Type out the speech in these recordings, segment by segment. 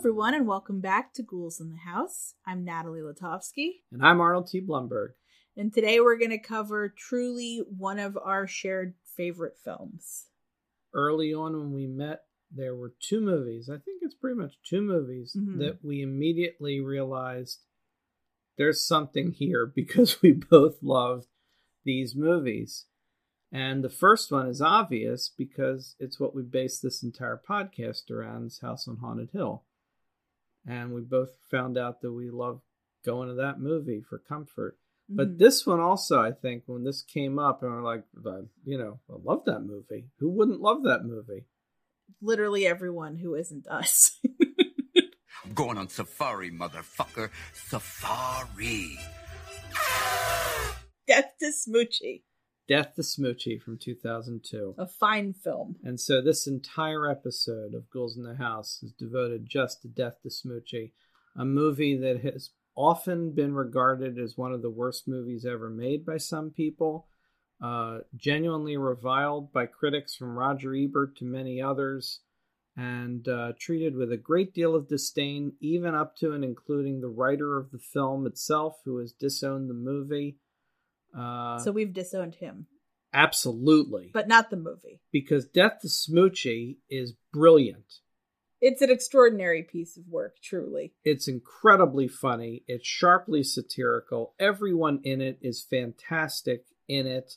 everyone, and welcome back to Ghouls in the House. I'm Natalie Blitofsky, And I'm Arnold T. Blumberg. and today we're going to cover truly one of our shared favorite films. Early on when we met, there were two movies. I think it's pretty much two movies Mhm. that we immediately realized there's something here because we both loved these movies. And the first one is obvious because it's what we based this entire podcast around is House on Haunted Hill. And we both found out that we love going to that movie for comfort. But Mhm. this one also, I think, when this came up, and we're like, you know, I love that movie. Who wouldn't love that movie? literally everyone who isn't us. I'm going on safari, motherfucker. Safari. Death to Smoochy, Death to Smoochy from 2002. a fine film. And so this entire episode of Ghouls in the House is devoted just to Death to Smoochy, a movie that has often been regarded as one of the worst movies ever made by some people, uh, genuinely reviled by critics from Roger Ebert to many others, and uh, treated with a great deal of disdain, even up to and including the writer of the film itself, who has disowned the movie. Uh, so we've disowned him, absolutely. but not the movie. because Death to Smoochy is brilliant. It's an extraordinary piece of work, truly. It's incredibly funny. It's sharply satirical. Everyone in it is fantastic in it.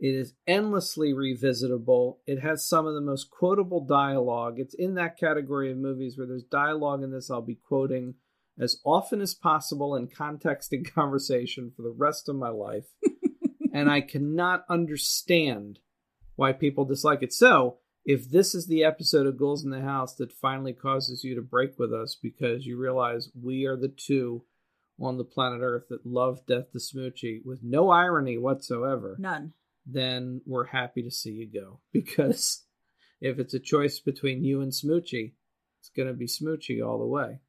It is endlessly revisitable. It has some of the most quotable dialogue. It's in that category of movies where there's dialogue in this I'll be quoting as often as possible in context and conversation for the rest of my life. and I cannot understand why people dislike it. So, if this is the episode of Ghouls in the House that finally causes you to break with us because you realize we are the two on the planet Earth that love Death to Smoochy with no irony whatsoever, None. then we're happy to see you go. Because if it's a choice between you and Smoochy, it's going to be Smoochy all the way.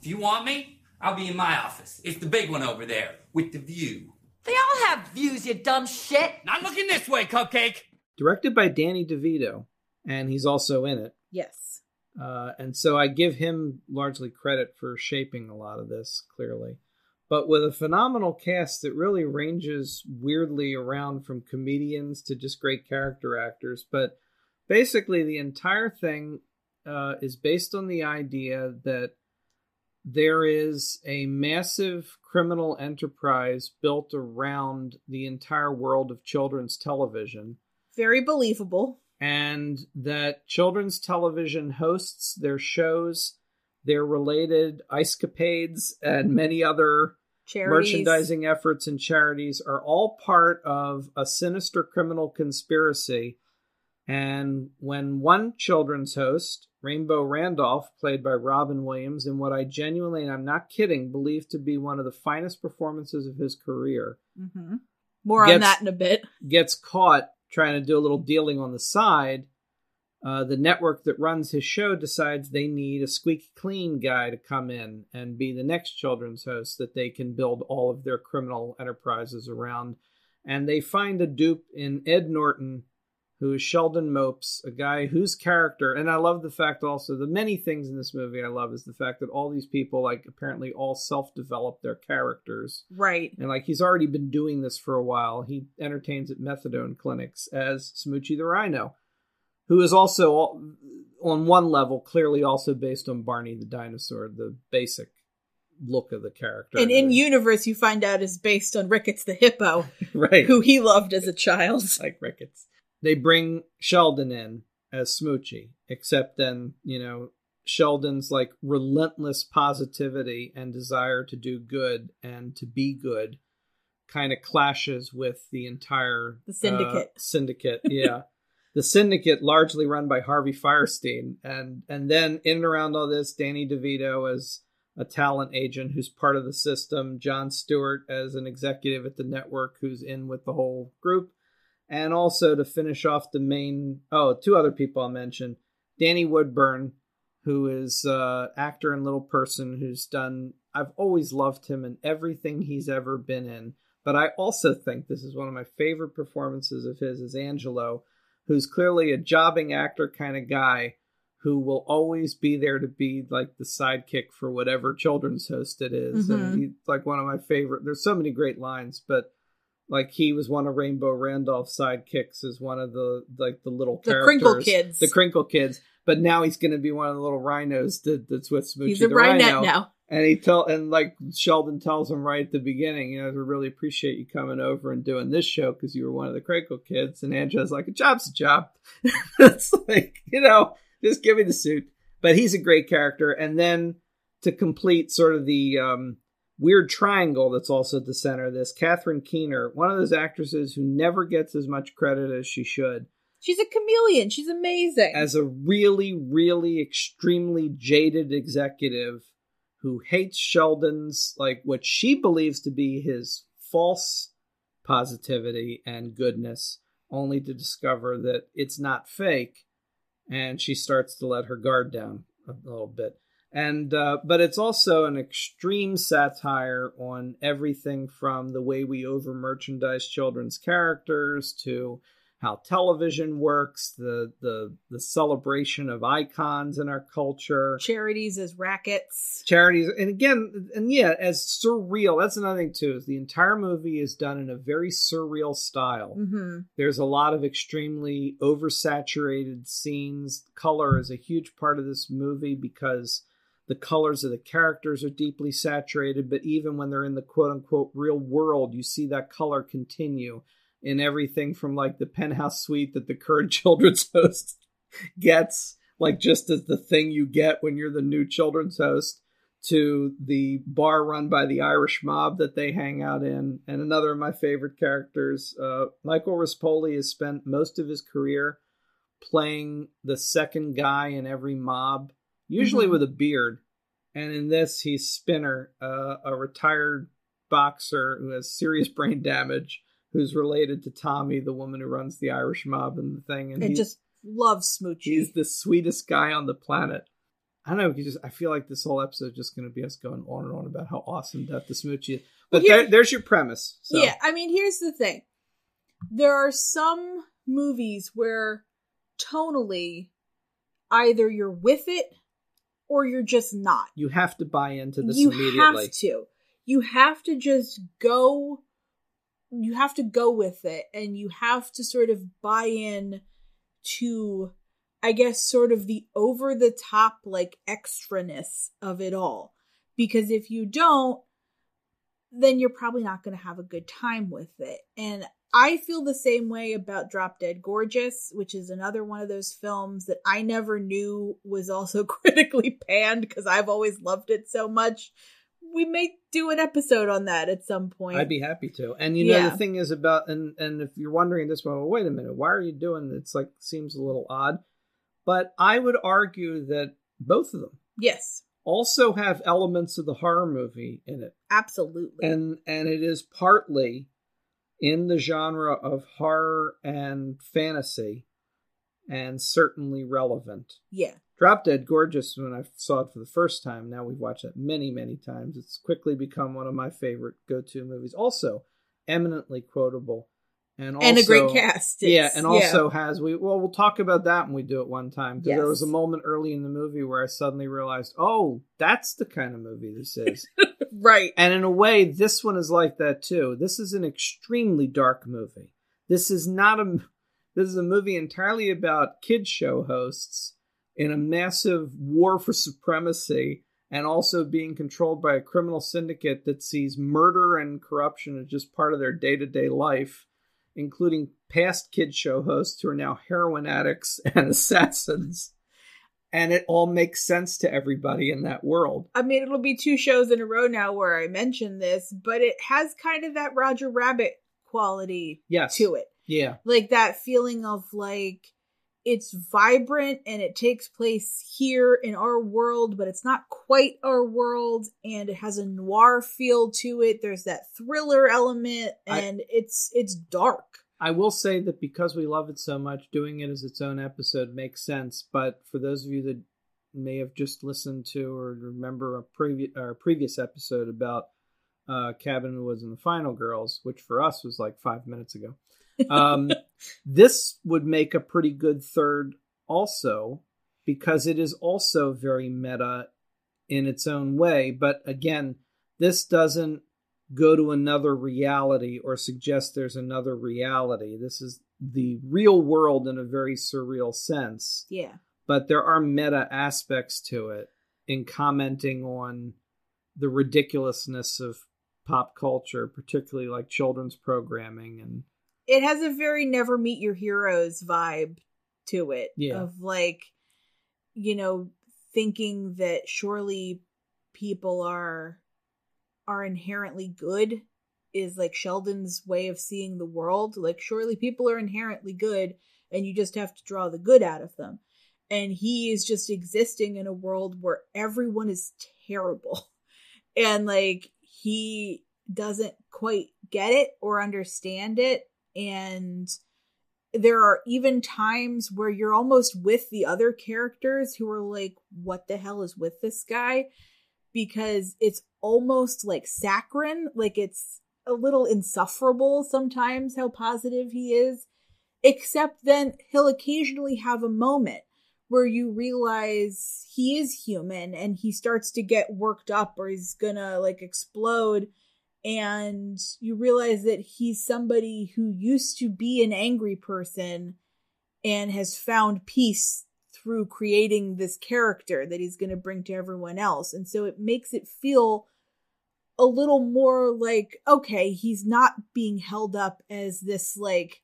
If you want me, I'll be in my office. It's the big one over there with the view. They all have views, you dumb shit. Not looking this way, Cupcake. Directed by Danny DeVito, and he's also in it. Yes. Uh, and so I give him largely credit for shaping a lot of this, clearly. But with a phenomenal cast that really ranges weirdly around from comedians to just great character actors. But basically, the entire thing uh, is based on the idea that there is a massive criminal enterprise built around the entire world of children's television Very believable. and that children's television hosts their shows, their related escapades, and many other Charities. merchandising efforts and charities are all part of a sinister criminal conspiracy. And when one children's host, Rainbow Randolph, played by Robin Williams, in what I genuinely, and I'm not kidding, believe to be one of the finest performances of his career, hmm More on that in a bit. gets caught trying to do a little dealing on the side, uh, the network that runs his show decides they need a squeaky clean guy to come in and be the next children's host that they can build all of their criminal enterprises around. And they find a dupe in Ed Norton, who is Sheldon Mopes, a guy whose character, and I love the fact also, the many things in this movie I love is the fact that all these people, like, apparently all self develop their characters. Right. And like he's already been doing this for a while. He entertains at methadone clinics as Smoochy the Rhino, who is also all, on one level clearly also based on Barney the dinosaur, the basic look of the character. And in universe, you find out is based on Ricketts the hippo, right, who he loved as a child. like Ricketts. They bring Sheldon in as Smoochy, except then you know Sheldon's like relentless positivity and desire to do good and to be good kind of clashes with the entire The syndicate. uh, syndicate, yeah. the syndicate largely run by Harvey Fierstein and and then in and around all this Danny DeVito as a talent agent who's part of the system, Jon Stewart as an executive at the network who's in with the whole group and also to finish off the main oh two other people i'll mention danny woodburn who is uh actor and little person who's done i've always loved him in everything he's ever been in but i also think this is one of my favorite performances of his is angelo who's clearly a jobbing actor kind of guy who will always be there to be like the sidekick for whatever children's host it is. Mhm. And he's like one of my favorite. There's so many great lines, but like he was one of Rainbow Randolph's sidekicks as one of the like the little The Crinkle Kids. the Crinkle Kids. But now he's going to be one of the little rhinos that, that's with Smoochy He's a the Rhino. now. And he tell and like Sheldon tells him right at the beginning, you know, we really appreciate you coming over and doing this show because you were one of the Crinkle kids. And Angelo's like, a job's a job. it's like, you know, just give me the suit. But he's a great character. And then to complete sort of the um, weird triangle that's also at the center of this, Catherine Keener, one of those actresses who never gets as much credit as she should She's a chameleon. She's amazing. as a really, really extremely jaded executive who hates Sheldon's, like what she believes to be his false positivity and goodness, only to discover that it's not fake. And she starts to let her guard down a little bit. And, uh, but it's also an extreme satire on everything from the way we over merchandise children's characters to how television works, the the the celebration of icons in our culture, Charities as rackets. charities, and again, and yeah, as surreal. That's another thing too. Is the entire movie is done in a very surreal style. hmm There's a lot of extremely oversaturated scenes. Color is a huge part of this movie because the colors of the characters are deeply saturated, but even when they're in the quote unquote real world, you see that color continue in everything from like the penthouse suite that the current children's host gets, like just as the thing you get when you're the new children's host, to the bar run by the Irish mob that they hang out in. And another of my favorite characters, uh, Michael Rispoli, has spent most of his career playing the second guy in every mob, usually Mhm. with a beard. And in this, he's Spinner, uh, a retired boxer who has serious brain damage, who's related to Tommy, the woman who runs the Irish mob and the thing. And And just loves Smoochy. he's the sweetest guy on the planet. I don't know. he Just I feel like this whole episode is just going to be us going on and on about how awesome Death to Smoochy is. But Well, here- there, there's your premise. So. Yeah, I mean, here's the thing. There are some movies where tonally either you're with it or you're just not. you have to buy into this you immediately. have to. You have to just go you have to go with it and you have to sort of buy in to I guess sort of the over the top like extraness of it all. Because if you don't then you're probably not going to have a good time with it. And I feel the same way about Drop Dead Gorgeous, which is another one of those films that I never knew was also critically panned because I've always loved it so much. We may do an episode on that at some point. I'd be happy to. And you know Yeah. the thing is about and and if you're wondering at this moment, well, wait a minute, why are you doing it's like seems a little odd. But I would argue that both of them yes, also have elements of the horror movie in it. absolutely. And and it is partly in the genre of horror and fantasy and certainly relevant. yeah. Drop Dead Gorgeous, when I saw it for the first time, now we've watched it many, many times. It's quickly become one of my favorite go to movies. Also, eminently quotable. And, also, and a great cast. yeah, It's- and also has we well we'll talk about that when we do it one time because there was a moment early in the movie where I suddenly realized, oh, that's the kind of movie this is. right. and in a way, this one is like that too. This is an extremely dark movie. This is not a this is a movie entirely about kid show hosts in a massive war for supremacy and also being controlled by a criminal syndicate that sees murder and corruption as just part of their day-to-day life including past kid show hosts who are now heroin addicts and assassins and it all makes sense to everybody in that world I mean, it'll be two shows in a row now where I mention this, but it has kind of that Roger Rabbit quality yes to it. yeah Like that feeling of like it's vibrant and it takes place here in our world, but it's not quite our world and it has a noir feel to it. There's that thriller element I- and it's it's dark. I will say that because we love it so much, doing it as its own episode makes sense. But for those of you that may have just listened to or remember a previous our previous episode about uh, Cabin in the Woods and the Final Girls, which for us was like five minutes ago, um, this would make a pretty good third. Also, because it is also very meta in its own way. But again, this doesn't go to another reality or suggest there's another reality. This is the real world in a very surreal sense. Yeah. But there are meta aspects to it in commenting on the ridiculousness of pop culture, particularly like children's programming and It has a very never meet your heroes vibe to it. Yeah. Of like, you know, thinking that surely people are are inherently good is like Sheldon's way of seeing the world. Like surely people are inherently good and you just have to draw the good out of them. And he is just existing in a world where everyone is terrible. And like he doesn't quite get it or understand it and there are even times where you're almost with the other characters who are like what the hell is with this guy because it's almost like saccharine like it's a little insufferable sometimes how positive he is except then he'll occasionally have a moment where you realize he is human and he starts to get worked up or he's gonna like explode and you realize that he's somebody who used to be an angry person and has found peace through creating this character that he's going to bring to everyone else. And so it makes it feel a little more like, okay, he's not being held up as this, like,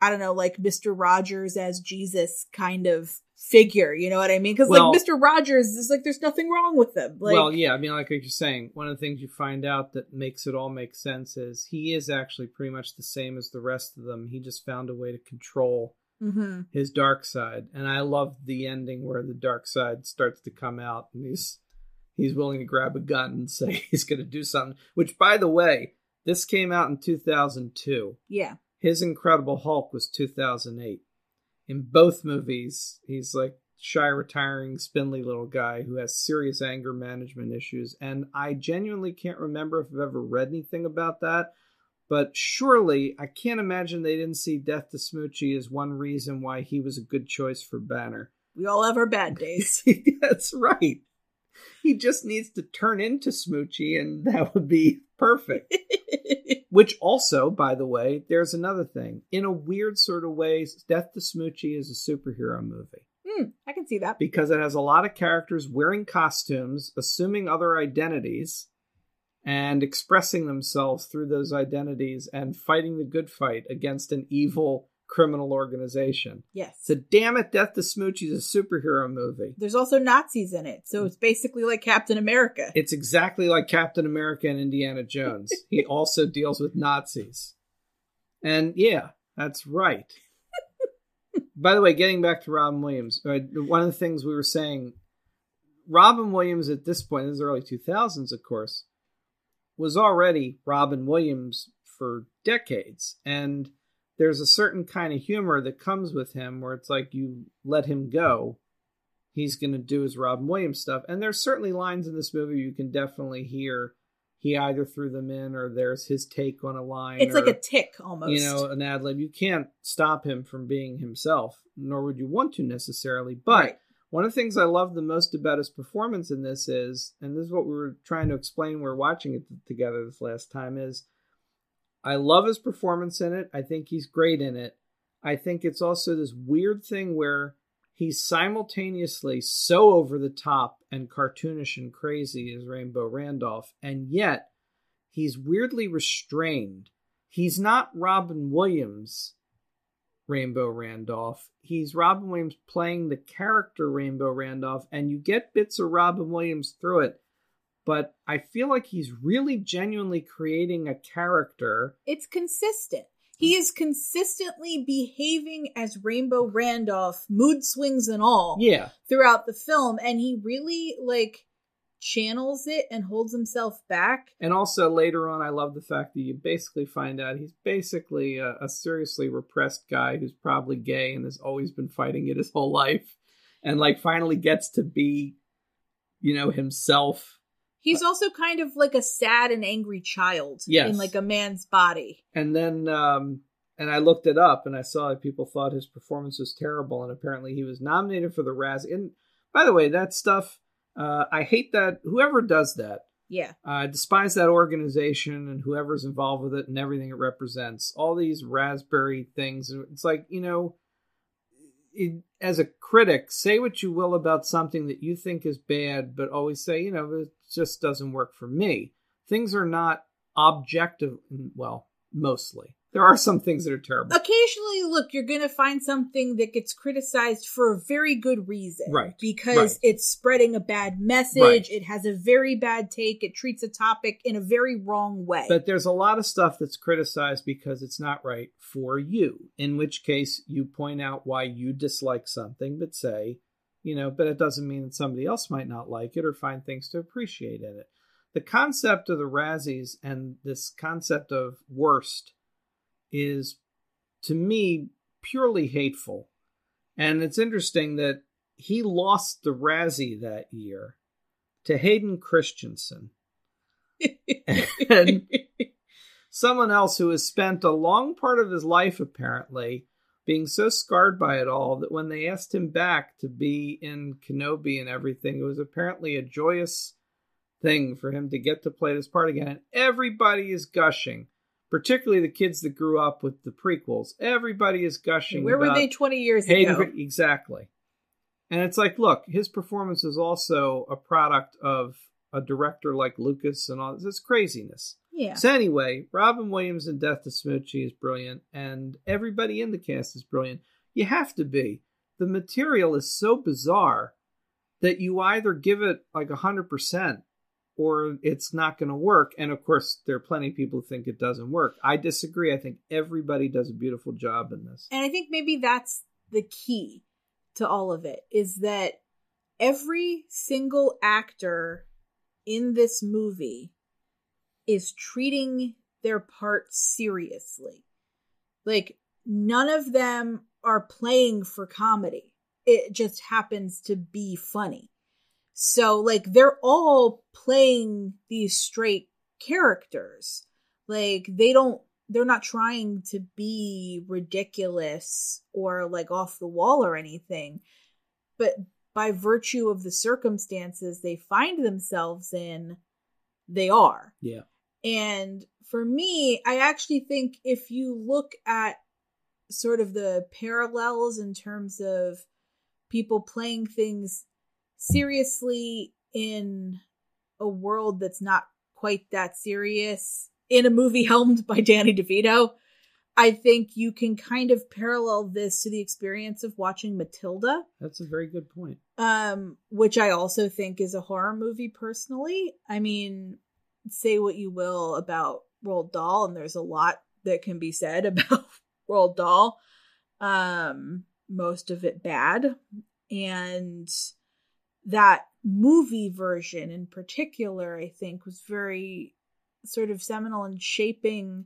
I don't know, like Mr. Rogers as Jesus kind of figure. You know what I mean? Because, Well- like, Mr. Rogers is like, there's nothing wrong with him. Like, well, yeah, I mean, like you're saying, one of the things you find out that makes it all make sense is he is actually pretty much the same as the rest of them. He just found a way to control mhm. his dark side, and I love the ending where the dark side starts to come out, and he's he's willing to grab a gun and say he's going to do something. Which, by the way, this came out in 2002. yeah. His Incredible Hulk was 2008. In both movies, he's like shy, retiring, spindly little guy who has serious anger management issues. And I genuinely can't remember if I've ever read anything about that. But surely, I can't imagine they didn't see Death to Smoochy as one reason why he was a good choice for Banner. We all have our bad days. That's right. He just needs to turn into Smoochy, and that would be perfect. Which also, by the way, there's another thing. In a weird sort of way, Death to Smoochy is a superhero movie Hmm, I can see that. because it has a lot of characters wearing costumes, assuming other identities, and expressing themselves through those identities and fighting the good fight against an evil criminal organization. Yes. So, damn it, Death to Smoochy is a superhero movie. There's also Nazis in it, so it's basically like Captain America. It's exactly like Captain America and Indiana Jones. he also deals with Nazis. And yeah, that's right. By the way, getting back to Robin Williams, uh, one of the things we were saying, Robin Williams at this point, this is early 2000s, of course, was already Robin Williams for decades. And there's a certain kind of humor that comes with him where it's like you let him go he's going to do his Robin Williams stuff. And there's certainly lines in this movie you can definitely hear he either threw them in or there's his take on a line. It's like a tick almost. you know an ad lib. You can't stop him from being himself, nor would you want to necessarily. But Right. one of the things I love the most about his performance in this is, and this is what we were trying to explain. when we are watching it together this last time. Is I love his performance in it. I think he's great in it. I think it's also this weird thing where he's simultaneously so over the top and cartoonish and crazy as Rainbow Randolph, and yet he's weirdly restrained. He's not Robin Williams, Rainbow Randolph. He's Robin Williams playing the character Rainbow Randolph, and you get bits of Robin Williams through it. But I feel like he's really genuinely creating a character. it's consistent. He is consistently behaving as Rainbow Randolph, mood swings and all, Yeah, throughout the film, and he really like channels it and holds himself back. And also later on, I love the fact that you basically find out he's basically a, a seriously repressed guy who's probably gay and has always been fighting it his whole life, and like finally gets to be, you know, himself. He's also kind of like a sad and angry child Yes. in like a man's body. And then, um, and I looked it up and I saw that people thought his performance was terrible, and apparently he was nominated for the Razzie. And By the way, that stuff, uh, I hate that. Whoever does that, Yeah. I despise that organization and whoever's involved with it and everything it represents. All these raspberry things. It's like, you know, as a critic, say what you will about something that you think is bad, but always say, you know, it just doesn't work for me. Things are not objective. Well, mostly. There are some things that are terrible. Occasionally, look, you're going to find something that gets criticized for a very good reason. Right. Because Right. it's spreading a bad message. Right. It has a very bad take. It treats a topic in a very wrong way. But there's a lot of stuff that's criticized because it's not right for you, in which case you point out why you dislike something, but say, you know, but it doesn't mean that somebody else might not like it or find things to appreciate in it. The concept of the Razzies and this concept of worst is, to me, purely hateful. And it's interesting that he lost the Razzie that year to Hayden Christensen and someone else who has spent a long part of his life apparently being so scarred by it all that when they asked him back to be in Kenobi and everything, it was apparently a joyous thing for him to get to play this part again. And everybody is gushing, particularly the kids that grew up with the prequels. Everybody is gushing. Where were they 20 years Hayden, ago? exactly. And it's like, look, his performance is also a product of a director like Lucas and all this. It's craziness. Yeah. So anyway, Robin Williams in Death to Smoochy is brilliant, and everybody in the cast is brilliant. You have to be. The material is so bizarre that you either give it like hundred percent or it's not going to work. And of course, there are plenty of people who think it doesn't work. I disagree. I think everybody does a beautiful job in this. And I think maybe that's the key to all of it is that every single actor in this movie is treating their part seriously. Like, none of them are playing for comedy. It just happens to be funny. So, like, they're all playing these straight characters. Like, they don't, they're not trying to be ridiculous or like off the wall or anything. But by virtue of the circumstances they find themselves in, they are. Yeah. And for me, I actually think if you look at sort of the parallels in terms of people playing things seriously in a world that's not quite that serious in a movie helmed by Danny DeVito, I think you can kind of parallel this to the experience of watching Matilda. That's a very good point. um which i also think is a horror movie personally. I mean say what you will about Roald Dahl and there's a lot that can be said about Roald Dahl. Um most of it bad. And that movie version in particular i think was very sort of seminal in shaping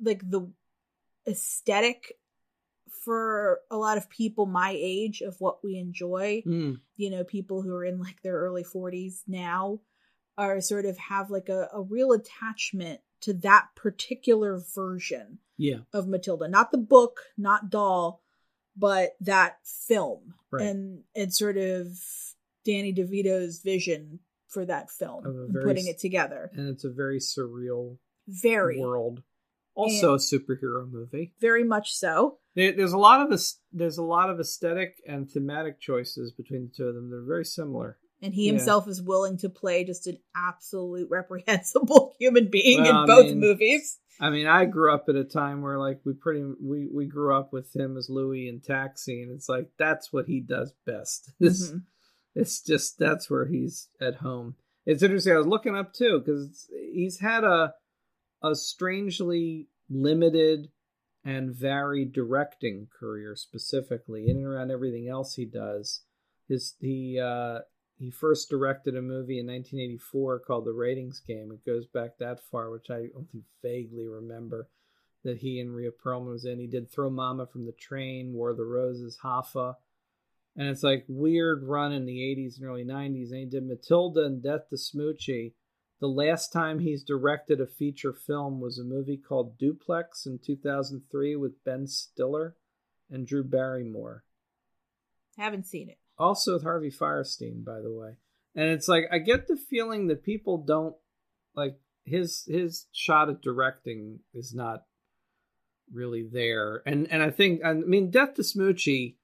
like the aesthetic for a lot of people my age of what we enjoy. Mm, you know people who are in like their early 40s now are sort of have like a, a real attachment to that particular version yeah. of matilda. Not the book not Dahl but that film Right. and and sort of danny devito's vision for that film and very putting it together And it's a very surreal very world. Also a superhero movie. very much so there's a lot of. There's a lot of aesthetic and thematic choices between the two of them. They're very similar. and he Yeah. himself is willing to play just an absolute reprehensible human being Well, in both mean, movies I mean, I grew up at a time where like we pretty we we grew up with him as Louis in Taxi, and it's like that's what he does best. This Mhm. it's just that's where he's at home. It's interesting. I was looking up too because he's had a a strangely limited and varied directing career, specifically in and around everything else he does. His he uh, he first directed a movie in 1984 called The Ratings Game. It goes back that far, which I only vaguely remember that he and Rhea Perlman was in. He did Throw Mama from the Train, War of the Roses, Hoffa. And it's like weird run in the 80s and early 90s. And he did Matilda and Death to Smoochy. The last time he's directed a feature film was a movie called Duplex in 2003 with Ben Stiller and Drew Barrymore. haven't seen it Also with Harvey Fierstein, by the way. And it's like I get the feeling that people don't like his his shot at directing is not really there. And and I think I mean Death to Smoochy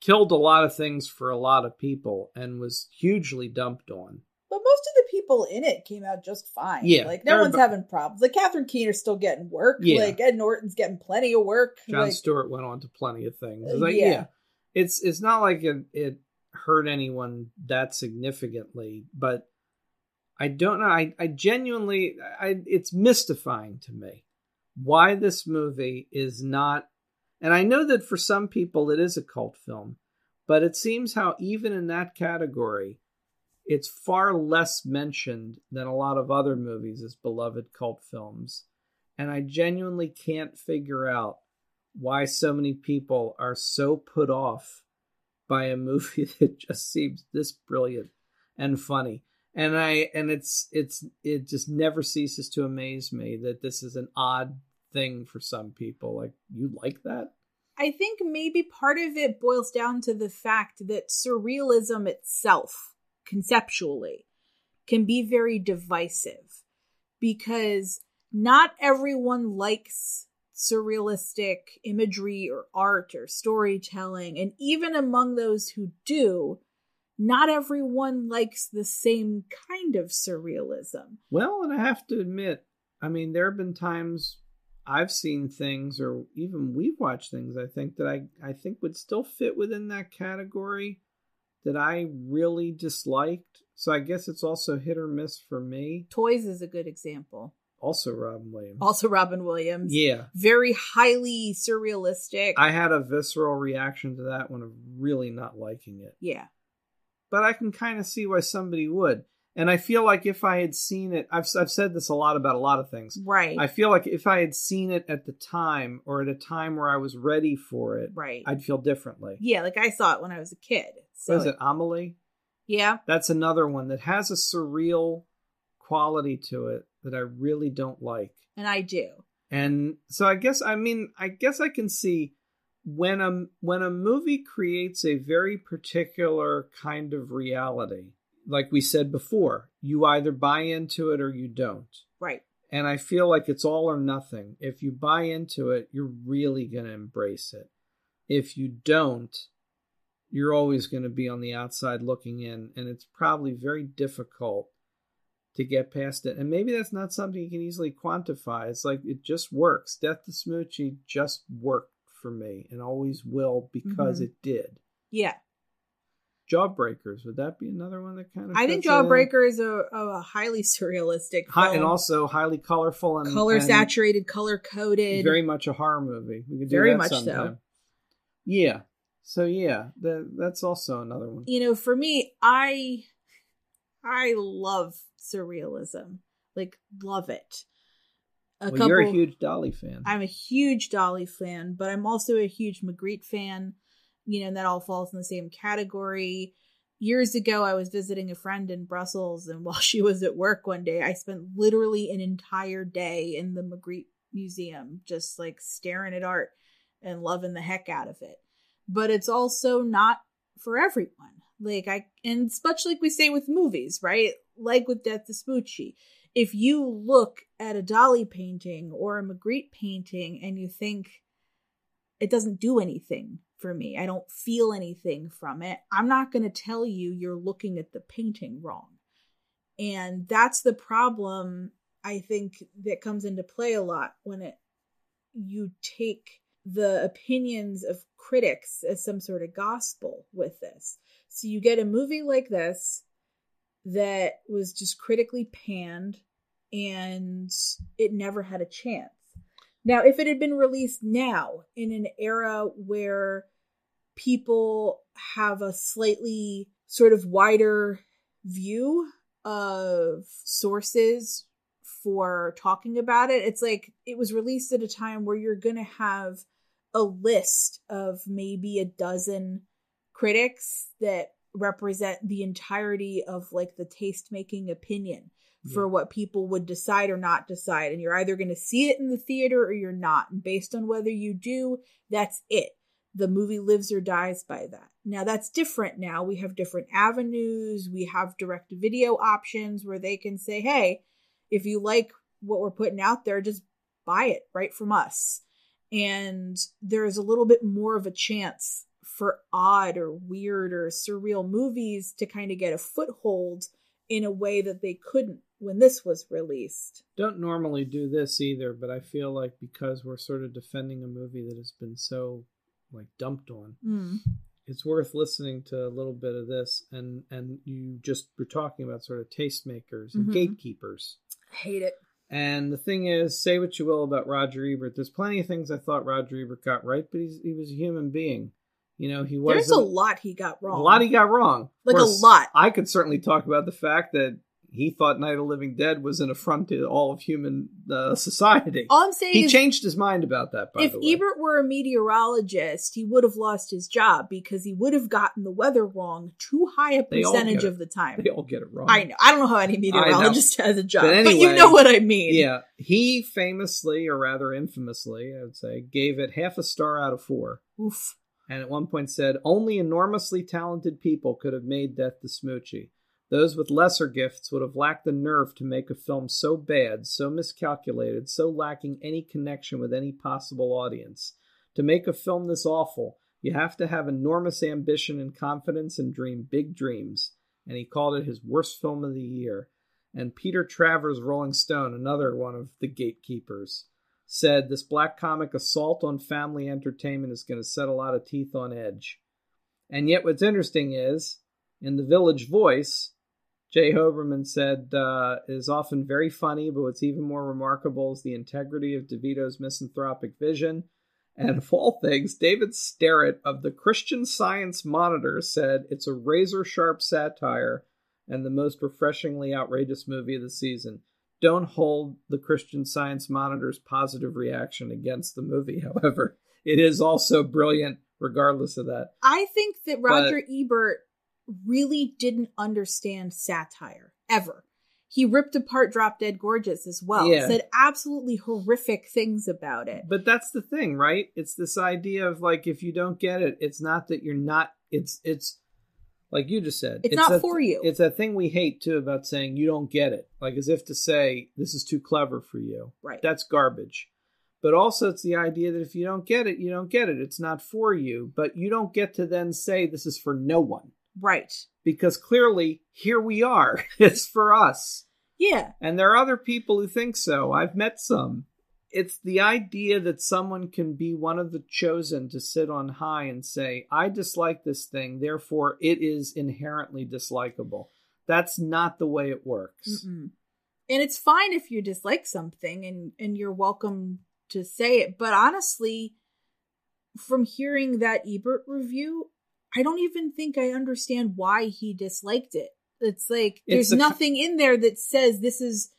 killed a lot of things for a lot of people and was hugely dumped on. But most of the people in it came out just fine. Yeah, like no one's having problems. Like Catherine Keener's still getting work. Yeah. Like Ed Norton's getting plenty of work. Jon like, Stewart went on to plenty of things. Uh, like, yeah. yeah. It's it's not like it, it hurt anyone that significantly, but I don't know. I, I genuinely I it's mystifying to me why this movie is not and I know that for some people it is a cult film, but it seems how even in that category it's far less mentioned than a lot of other movies as beloved cult films. And I genuinely can't figure out why so many people are so put off by a movie that just seems this brilliant and funny. And I and it's it's it just never ceases to amaze me that this is an odd thing for some people. Like you like that? I think maybe part of it boils down to the fact that surrealism itself, conceptually, can be very divisive because not everyone likes surrealistic imagery or art or storytelling. And even among those who do, not everyone likes the same kind of surrealism. Well, and I have to admit, I mean, there have been times I've seen things, or even we've watched things. I think that I I think would still fit within that category that I really disliked. So I guess it's also hit or miss for me. Toys is a good example. Also, Robin Williams. Also, Robin Williams. Yeah, Very highly surrealistic. I had a visceral reaction to that one of really not liking it. yeah. but I can kind of see why somebody would. And I feel like if I had seen it, I've I've said this a lot about a lot of things. Right. I feel like if I had seen it at the time or at a time where I was ready for it, right. I'd feel differently. yeah, like I saw it when I was a kid. So What is it, Amelie? Yeah. That's another one that has a surreal quality to it that I really don't like. And I do. And so I guess I mean I guess I can see when a when a movie creates a very particular kind of reality, like we said before, you either buy into it or you don't. Right. And I feel like it's all or nothing. If you buy into it, you're really going to embrace it. If you don't, you're always going to be on the outside looking in, and it's probably very difficult to get past it. And maybe that's not something you can easily quantify. It's like it just works. Death to Smoochy just worked for me and always will because Mhm. it did. Yeah. Jawbreakers, would that be another one that kind of I think in? Jawbreaker is a, a highly surrealistic Hi, and also highly colorful and color saturated, color coded. very much a horror movie. We could do Very that much so. Yeah. So yeah, that that's also another one. you know, for me, I I love surrealism. Like love it. A well, you're a huge Dalí fan. I'm a huge Dalí fan, but I'm also a huge Magritte fan. You know, and that all falls in the same category. Years ago, I was visiting a friend in Brussels, and while she was at work one day, I spent literally an entire day in the Magritte Museum, just like staring at art and loving the heck out of it. But it's also not for everyone. Like I, and it's much like we say with movies, right? Like with Death to Smoochy if you look at a Dalí painting or a Magritte painting and you think it doesn't do anything for me, I don't feel anything from it, I'm not going to tell you you're looking at the painting wrong. And that's the problem I think that comes into play a lot when it you take the opinions of critics as some sort of gospel with this. So you get a movie like this that was just critically panned and it never had a chance. Now, if it had been released now in an era where people have a slightly sort of wider view of sources for talking about it, it's like it was released at a time where you're going to have a list of maybe a dozen critics that represent the entirety of like the taste making opinion for Yeah. what people would decide or not decide and you're either going to see it in the theater or you're not and based on whether you do that's it the movie lives or dies by that. Now that's different now. We have different avenues. We have direct video options where they can say, hey, if you like what we're putting out there, just buy it right from us. And there's a little bit more of a chance for odd or weird or surreal movies to kind of get a foothold in a way that they couldn't when this was released. Don't normally do this either, but I feel like because we're sort of defending a movie that has been so like dumped on, Mm. it's worth listening to a little bit of this and and you just were talking about sort of tastemakers and Mhm. gatekeepers. I hate it. And the thing is, say what you will about Roger Ebert, there's plenty of things I thought Roger Ebert got right, but he's, he was a human being. You know, he was There's a lot he got wrong. a lot he got wrong. Like a lot. I could certainly talk about the fact that he thought Night of the Living Dead was an affront to all of human uh, society. All I'm saying he changed his mind about that. By if the way, Ebert were a meteorologist, he would have lost his job because he would have gotten the weather wrong too high a percentage of the time. they all get it wrong. I know. I don't know how any meteorologist has a job, But but, you know what I mean. Yeah, he famously, or rather infamously, I would say, gave it half a star out of four. Oof. And at one point said only enormously talented people could have made Death to Smoochy. Those with lesser gifts would have lacked the nerve to make a film so bad, so miscalculated, so lacking any connection with any possible audience. To make a film this awful, you have to have enormous ambition and confidence and dream big dreams. And he called it his worst film of the year. And Peter Travers, Rolling Stone, another one of the gatekeepers, said this black comic assault on family entertainment is going to set a lot of teeth on edge. And yet, what's interesting is, in the Village Voice, J. Hoberman said uh, is often very funny, but what's even more remarkable is the integrity of DeVito's misanthropic vision. And of all things, David Sterritt of the Christian Science Monitor said it's a razor sharp satire and the most refreshingly outrageous movie of the season. Don't hold the Christian Science Monitor's positive reaction against the movie, however. It is also brilliant, regardless of that. I think that Roger Ebert really didn't understand satire ever. He ripped apart Drop Dead Gorgeous as well. Yeah. Said absolutely horrific things about it. But that's the thing, right? It's this idea of like if you don't get it, it's not that you're not it's it's like you just said. It's not a- for you. It's a thing we hate too about saying you don't get it. Like as if to say this is too clever for you. Right. That's garbage. But also it's the idea that if you don't get it, you don't get it. It's not for you, but you don't get to then say this is for no one right. because clearly here we are. it's for us. Yeah. And there are other people who think so. I've met some. It's the idea that someone can be one of the chosen to sit on high and say, I dislike this thing, therefore it is inherently dislikable. That's not the way it works. Mm-mm. And it's fine if you dislike something and and you're welcome to say it, but honestly from hearing that Ebert review, I don't even think I understand why he disliked it. It's like It's there's the ki- nothing in there that says this is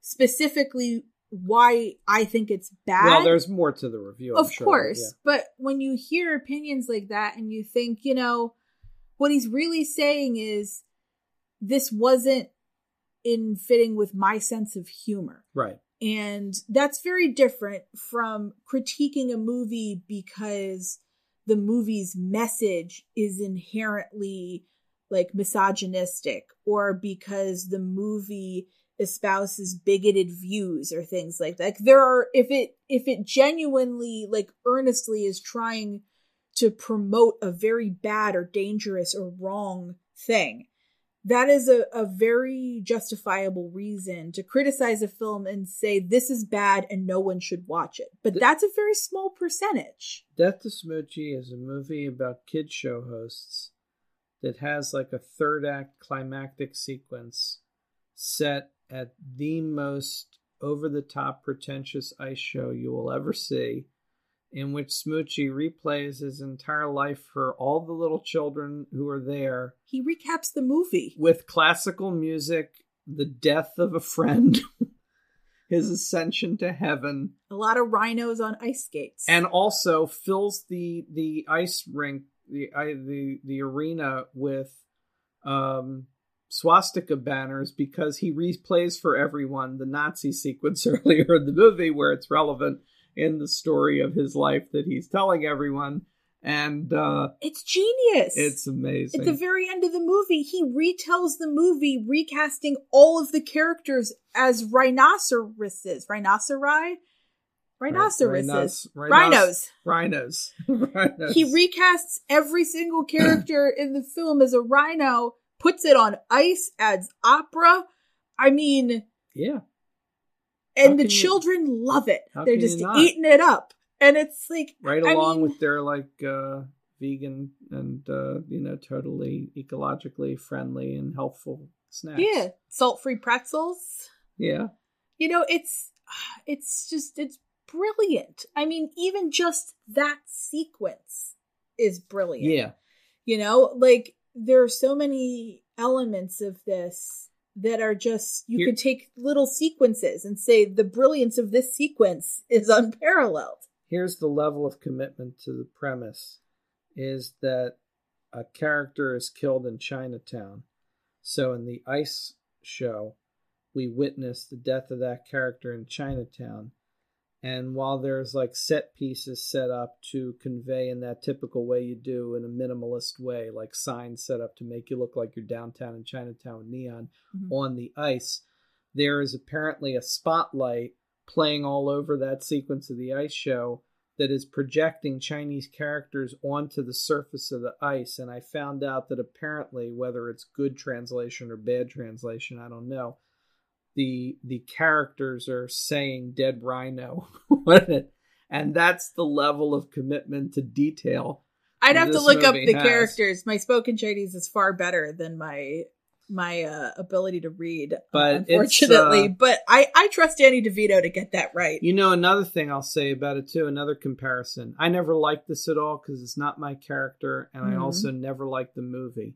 specifically why I think it's bad. Well, there's more to the review. I'm of sure, course, yeah. but when you hear opinions like that and you think, you know, what he's really saying is this wasn't in fitting with my sense of humor. Right. And that's very different from critiquing a movie because the movie's message is inherently like misogynistic or because the movie espouses bigoted views or things like that. Like there are if it if it genuinely like earnestly is trying to promote a very bad or dangerous or wrong thing, that is a, a very justifiable reason to criticize a film and say this is bad and no one should watch it. But Th- that's a very small percentage. Death to Smoochy is a movie about kid show hosts that has like a third act climactic sequence set at the most over the top pretentious ice show you will ever see, in which Smoochy replays his entire life for all the little children who are there He recaps the movie. with classical music, the death of a friend, his ascension to heaven, A lot of rhinos on ice skates. and also fills the the ice rink the the the arena with um swastika banners because he replays for everyone the Nazi sequence earlier in the movie where it's relevant in the story of his life that he's telling everyone and uh, It's genius. it's amazing. At the very end of the movie, he retells the movie, recasting all of the characters as rhinoceroses. Rhinoceri? Rhinoceroses. Rhinos- Rhinos. Rhinos. Rhinos. He recasts every single character in the film as a rhino, puts it on ice, adds opera. I mean, yeah. and the can you- children love it. They're just eating it up. And it's like, right I along mean- with their like uh vegan and uh you know totally ecologically friendly and helpful snacks yeah, salt free pretzels. yeah you know it's it's just it's brilliant i mean even just that sequence is brilliant yeah you know like there are so many elements of this that are just you Here- could take little sequences and say the brilliance of this sequence is unparalleled here's the level of commitment to the premise is that a character is killed in Chinatown. So in the ice show, we witness the death of that character in Chinatown. And while there's like set pieces set up to convey in that typical way you do in a minimalist way, like signs set up to make you look like you're downtown in Chinatown with neon Mhm. on the ice, there is apparently a spotlight playing all over that sequence of the ice show that is projecting Chinese characters onto the surface of the ice. And I found out that apparently, whether it's good translation or bad translation, I don't know. The the characters are saying "dead rhino," and that's the level of commitment to detail. i'd have to look up the has. characters my spoken chinese is far better than my my uh, ability to read But uh, unfortunately uh, but i i trust danny devito to get that right You know, another thing I'll say about it too, another comparison. I never liked this at all because it's not my character, and I Mhm. also never liked the movie.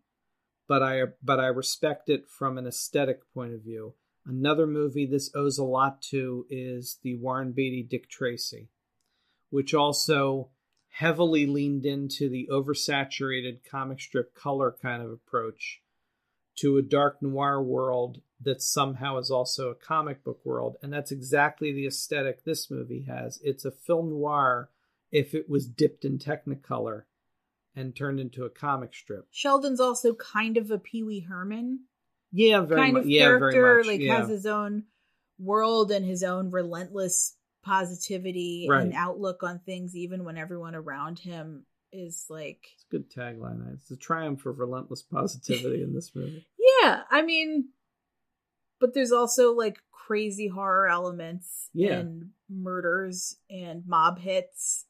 But I but I respect it from an aesthetic point of view. Another movie this owes a lot to is the Warren Beatty Dick Tracy, which also heavily leaned into the oversaturated comic strip color kind of approach to a dark noir world that somehow is also a comic book world. And that's exactly the aesthetic this movie has. It's a film noir if it was dipped in Technicolor and turned into a comic strip. sheldon's also kind of a pee-wee herman Yeah, very kind much. of yeah, character very much. like yeah. has his own world and his own relentless positivity Right. and outlook on things even when everyone around him is like It's a good tagline. It's the triumph of relentless positivity in this movie. yeah i mean but there's also like crazy horror elements Yeah. and murders and mob hits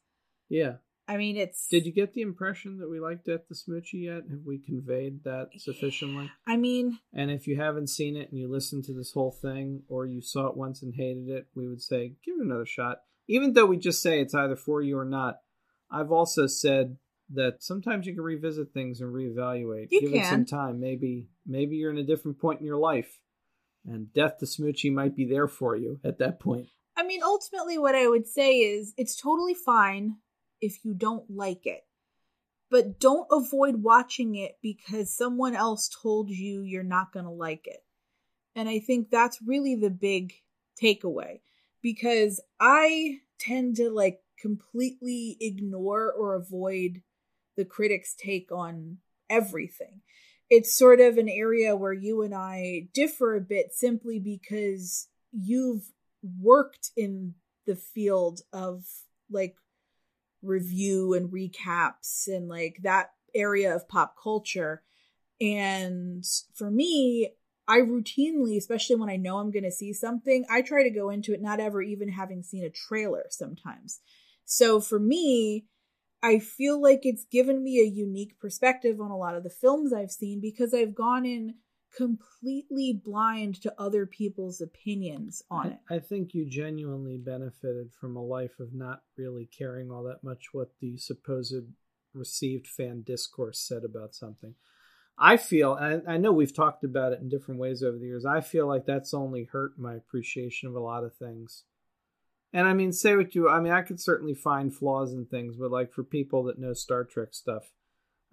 Yeah. I mean it's Did you get the impression that we liked Death the Smoochy yet? Have we conveyed that sufficiently? i mean And if you haven't seen it and you listened to this whole thing, or you saw it once and hated it, we would say give it another shot. Even though we just say it's either for you or not, I've also said that sometimes you can revisit things and reevaluate. You give it some time. Maybe maybe you're in a different point in your life, and Death to Smoochy might be there for you at that point. I mean, ultimately, what I would say is it's totally fine if you don't like it, but don't avoid watching it because someone else told you you're not going to like it. And I think that's really the big takeaway because I tend to like completely ignore or avoid the critics' take on everything. It's sort of an area where you and I differ a bit simply because you've worked in the field of like review and recaps and like that area of pop culture. And for me, I routinely, especially when I know I'm going to see something, I try to go into it not ever even having seen a trailer sometimes. So for me, I feel like it's given me a unique perspective on a lot of the films I've seen because I've gone in completely blind to other people's opinions on it. I, think you genuinely benefited from a life of not really caring all that much what the supposed received fan discourse said about something. I feel, and I know we've talked about it in different ways over the years, I feel like that's only hurt my appreciation of a lot of things. And I mean, say what you, I mean, I could certainly find flaws in things, but like for people that know Star Trek stuff,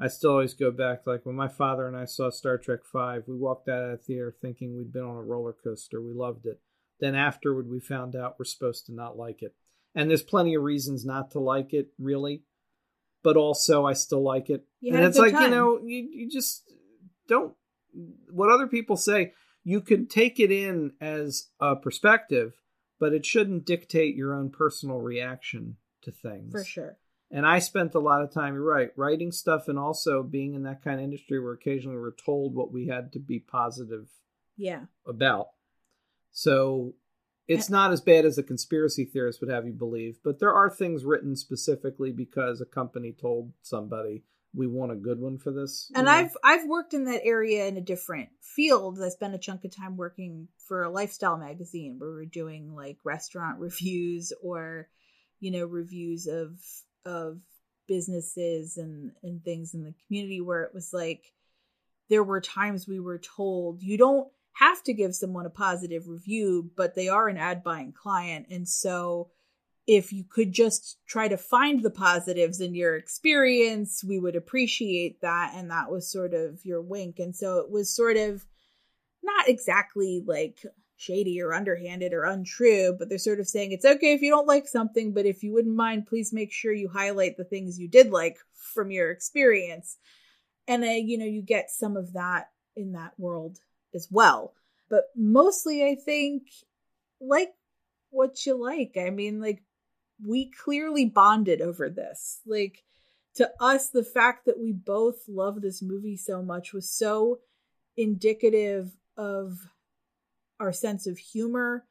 I still always go back. Like when my father and I saw Star Trek Five, we walked out of the theater thinking we'd been on a roller coaster. We loved it. Then afterward, we found out we're supposed to not like it, and there's plenty of reasons not to like it, really. but also I still like it. You and it's like, you know, you, you just don't what other people say, you can take it in as a perspective, but it shouldn't dictate your own personal reaction to things. For sure. And I spent a lot of time, you're right, writing stuff and also being in that kind of industry where occasionally we're told what we had to be positive Yeah. about. So it's not as bad as a conspiracy theorist would have you believe, but there are things written specifically because a company told somebody we want a good one for this. And you know? I've I've worked in that area in a different field. I spent a chunk of time working for a lifestyle magazine where we're doing like restaurant reviews or, you know, reviews of of businesses and and things in the community where it was like there were times we were told you don't have to give someone a positive review, but they are an ad buying client. And so if you could just try to find the positives in your experience, we would appreciate that. And that was sort of your wink. And so it was sort of not exactly like shady or underhanded or untrue, but they're sort of saying it's okay if you don't like something, but if you wouldn't mind, please make sure you highlight the things you did like from your experience. And, uh, you know, you get some of that in that world as well. But mostly, I think, like what you like. I mean, like, we clearly bonded over this. Like, to us, the fact that we both love this movie so much was so indicative of our sense of humor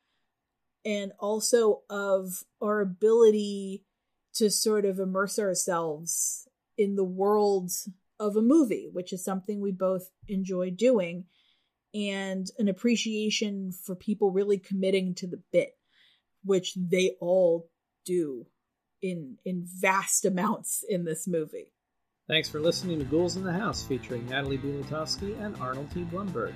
and also of our ability to sort of immerse ourselves in the world of a movie, which is something we both enjoy doing, and an appreciation for people really committing to the bit, which they all do in in vast amounts in this movie. Thanks for listening to Ghouls in the House featuring Natalie Blitofsky and Arnold T. Blumberg.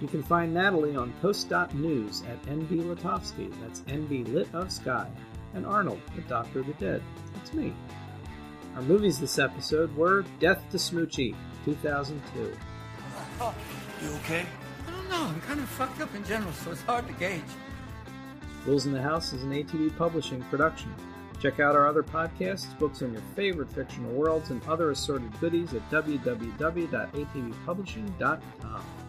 You can find Natalie on post.news at NB Litovsky, that's NB Lit of Sky, and Arnold, the Doctor of the Dead, that's me. Our movies this episode were Death to Smoochy, 2002. You okay? I don't know. I'm kind of fucked up in general, so it's hard to gauge. Ghouls in the House is an ATB publishing production. Check out our other podcasts, books on your favorite fictional worlds, and other assorted goodies at www.atbpublishing.com.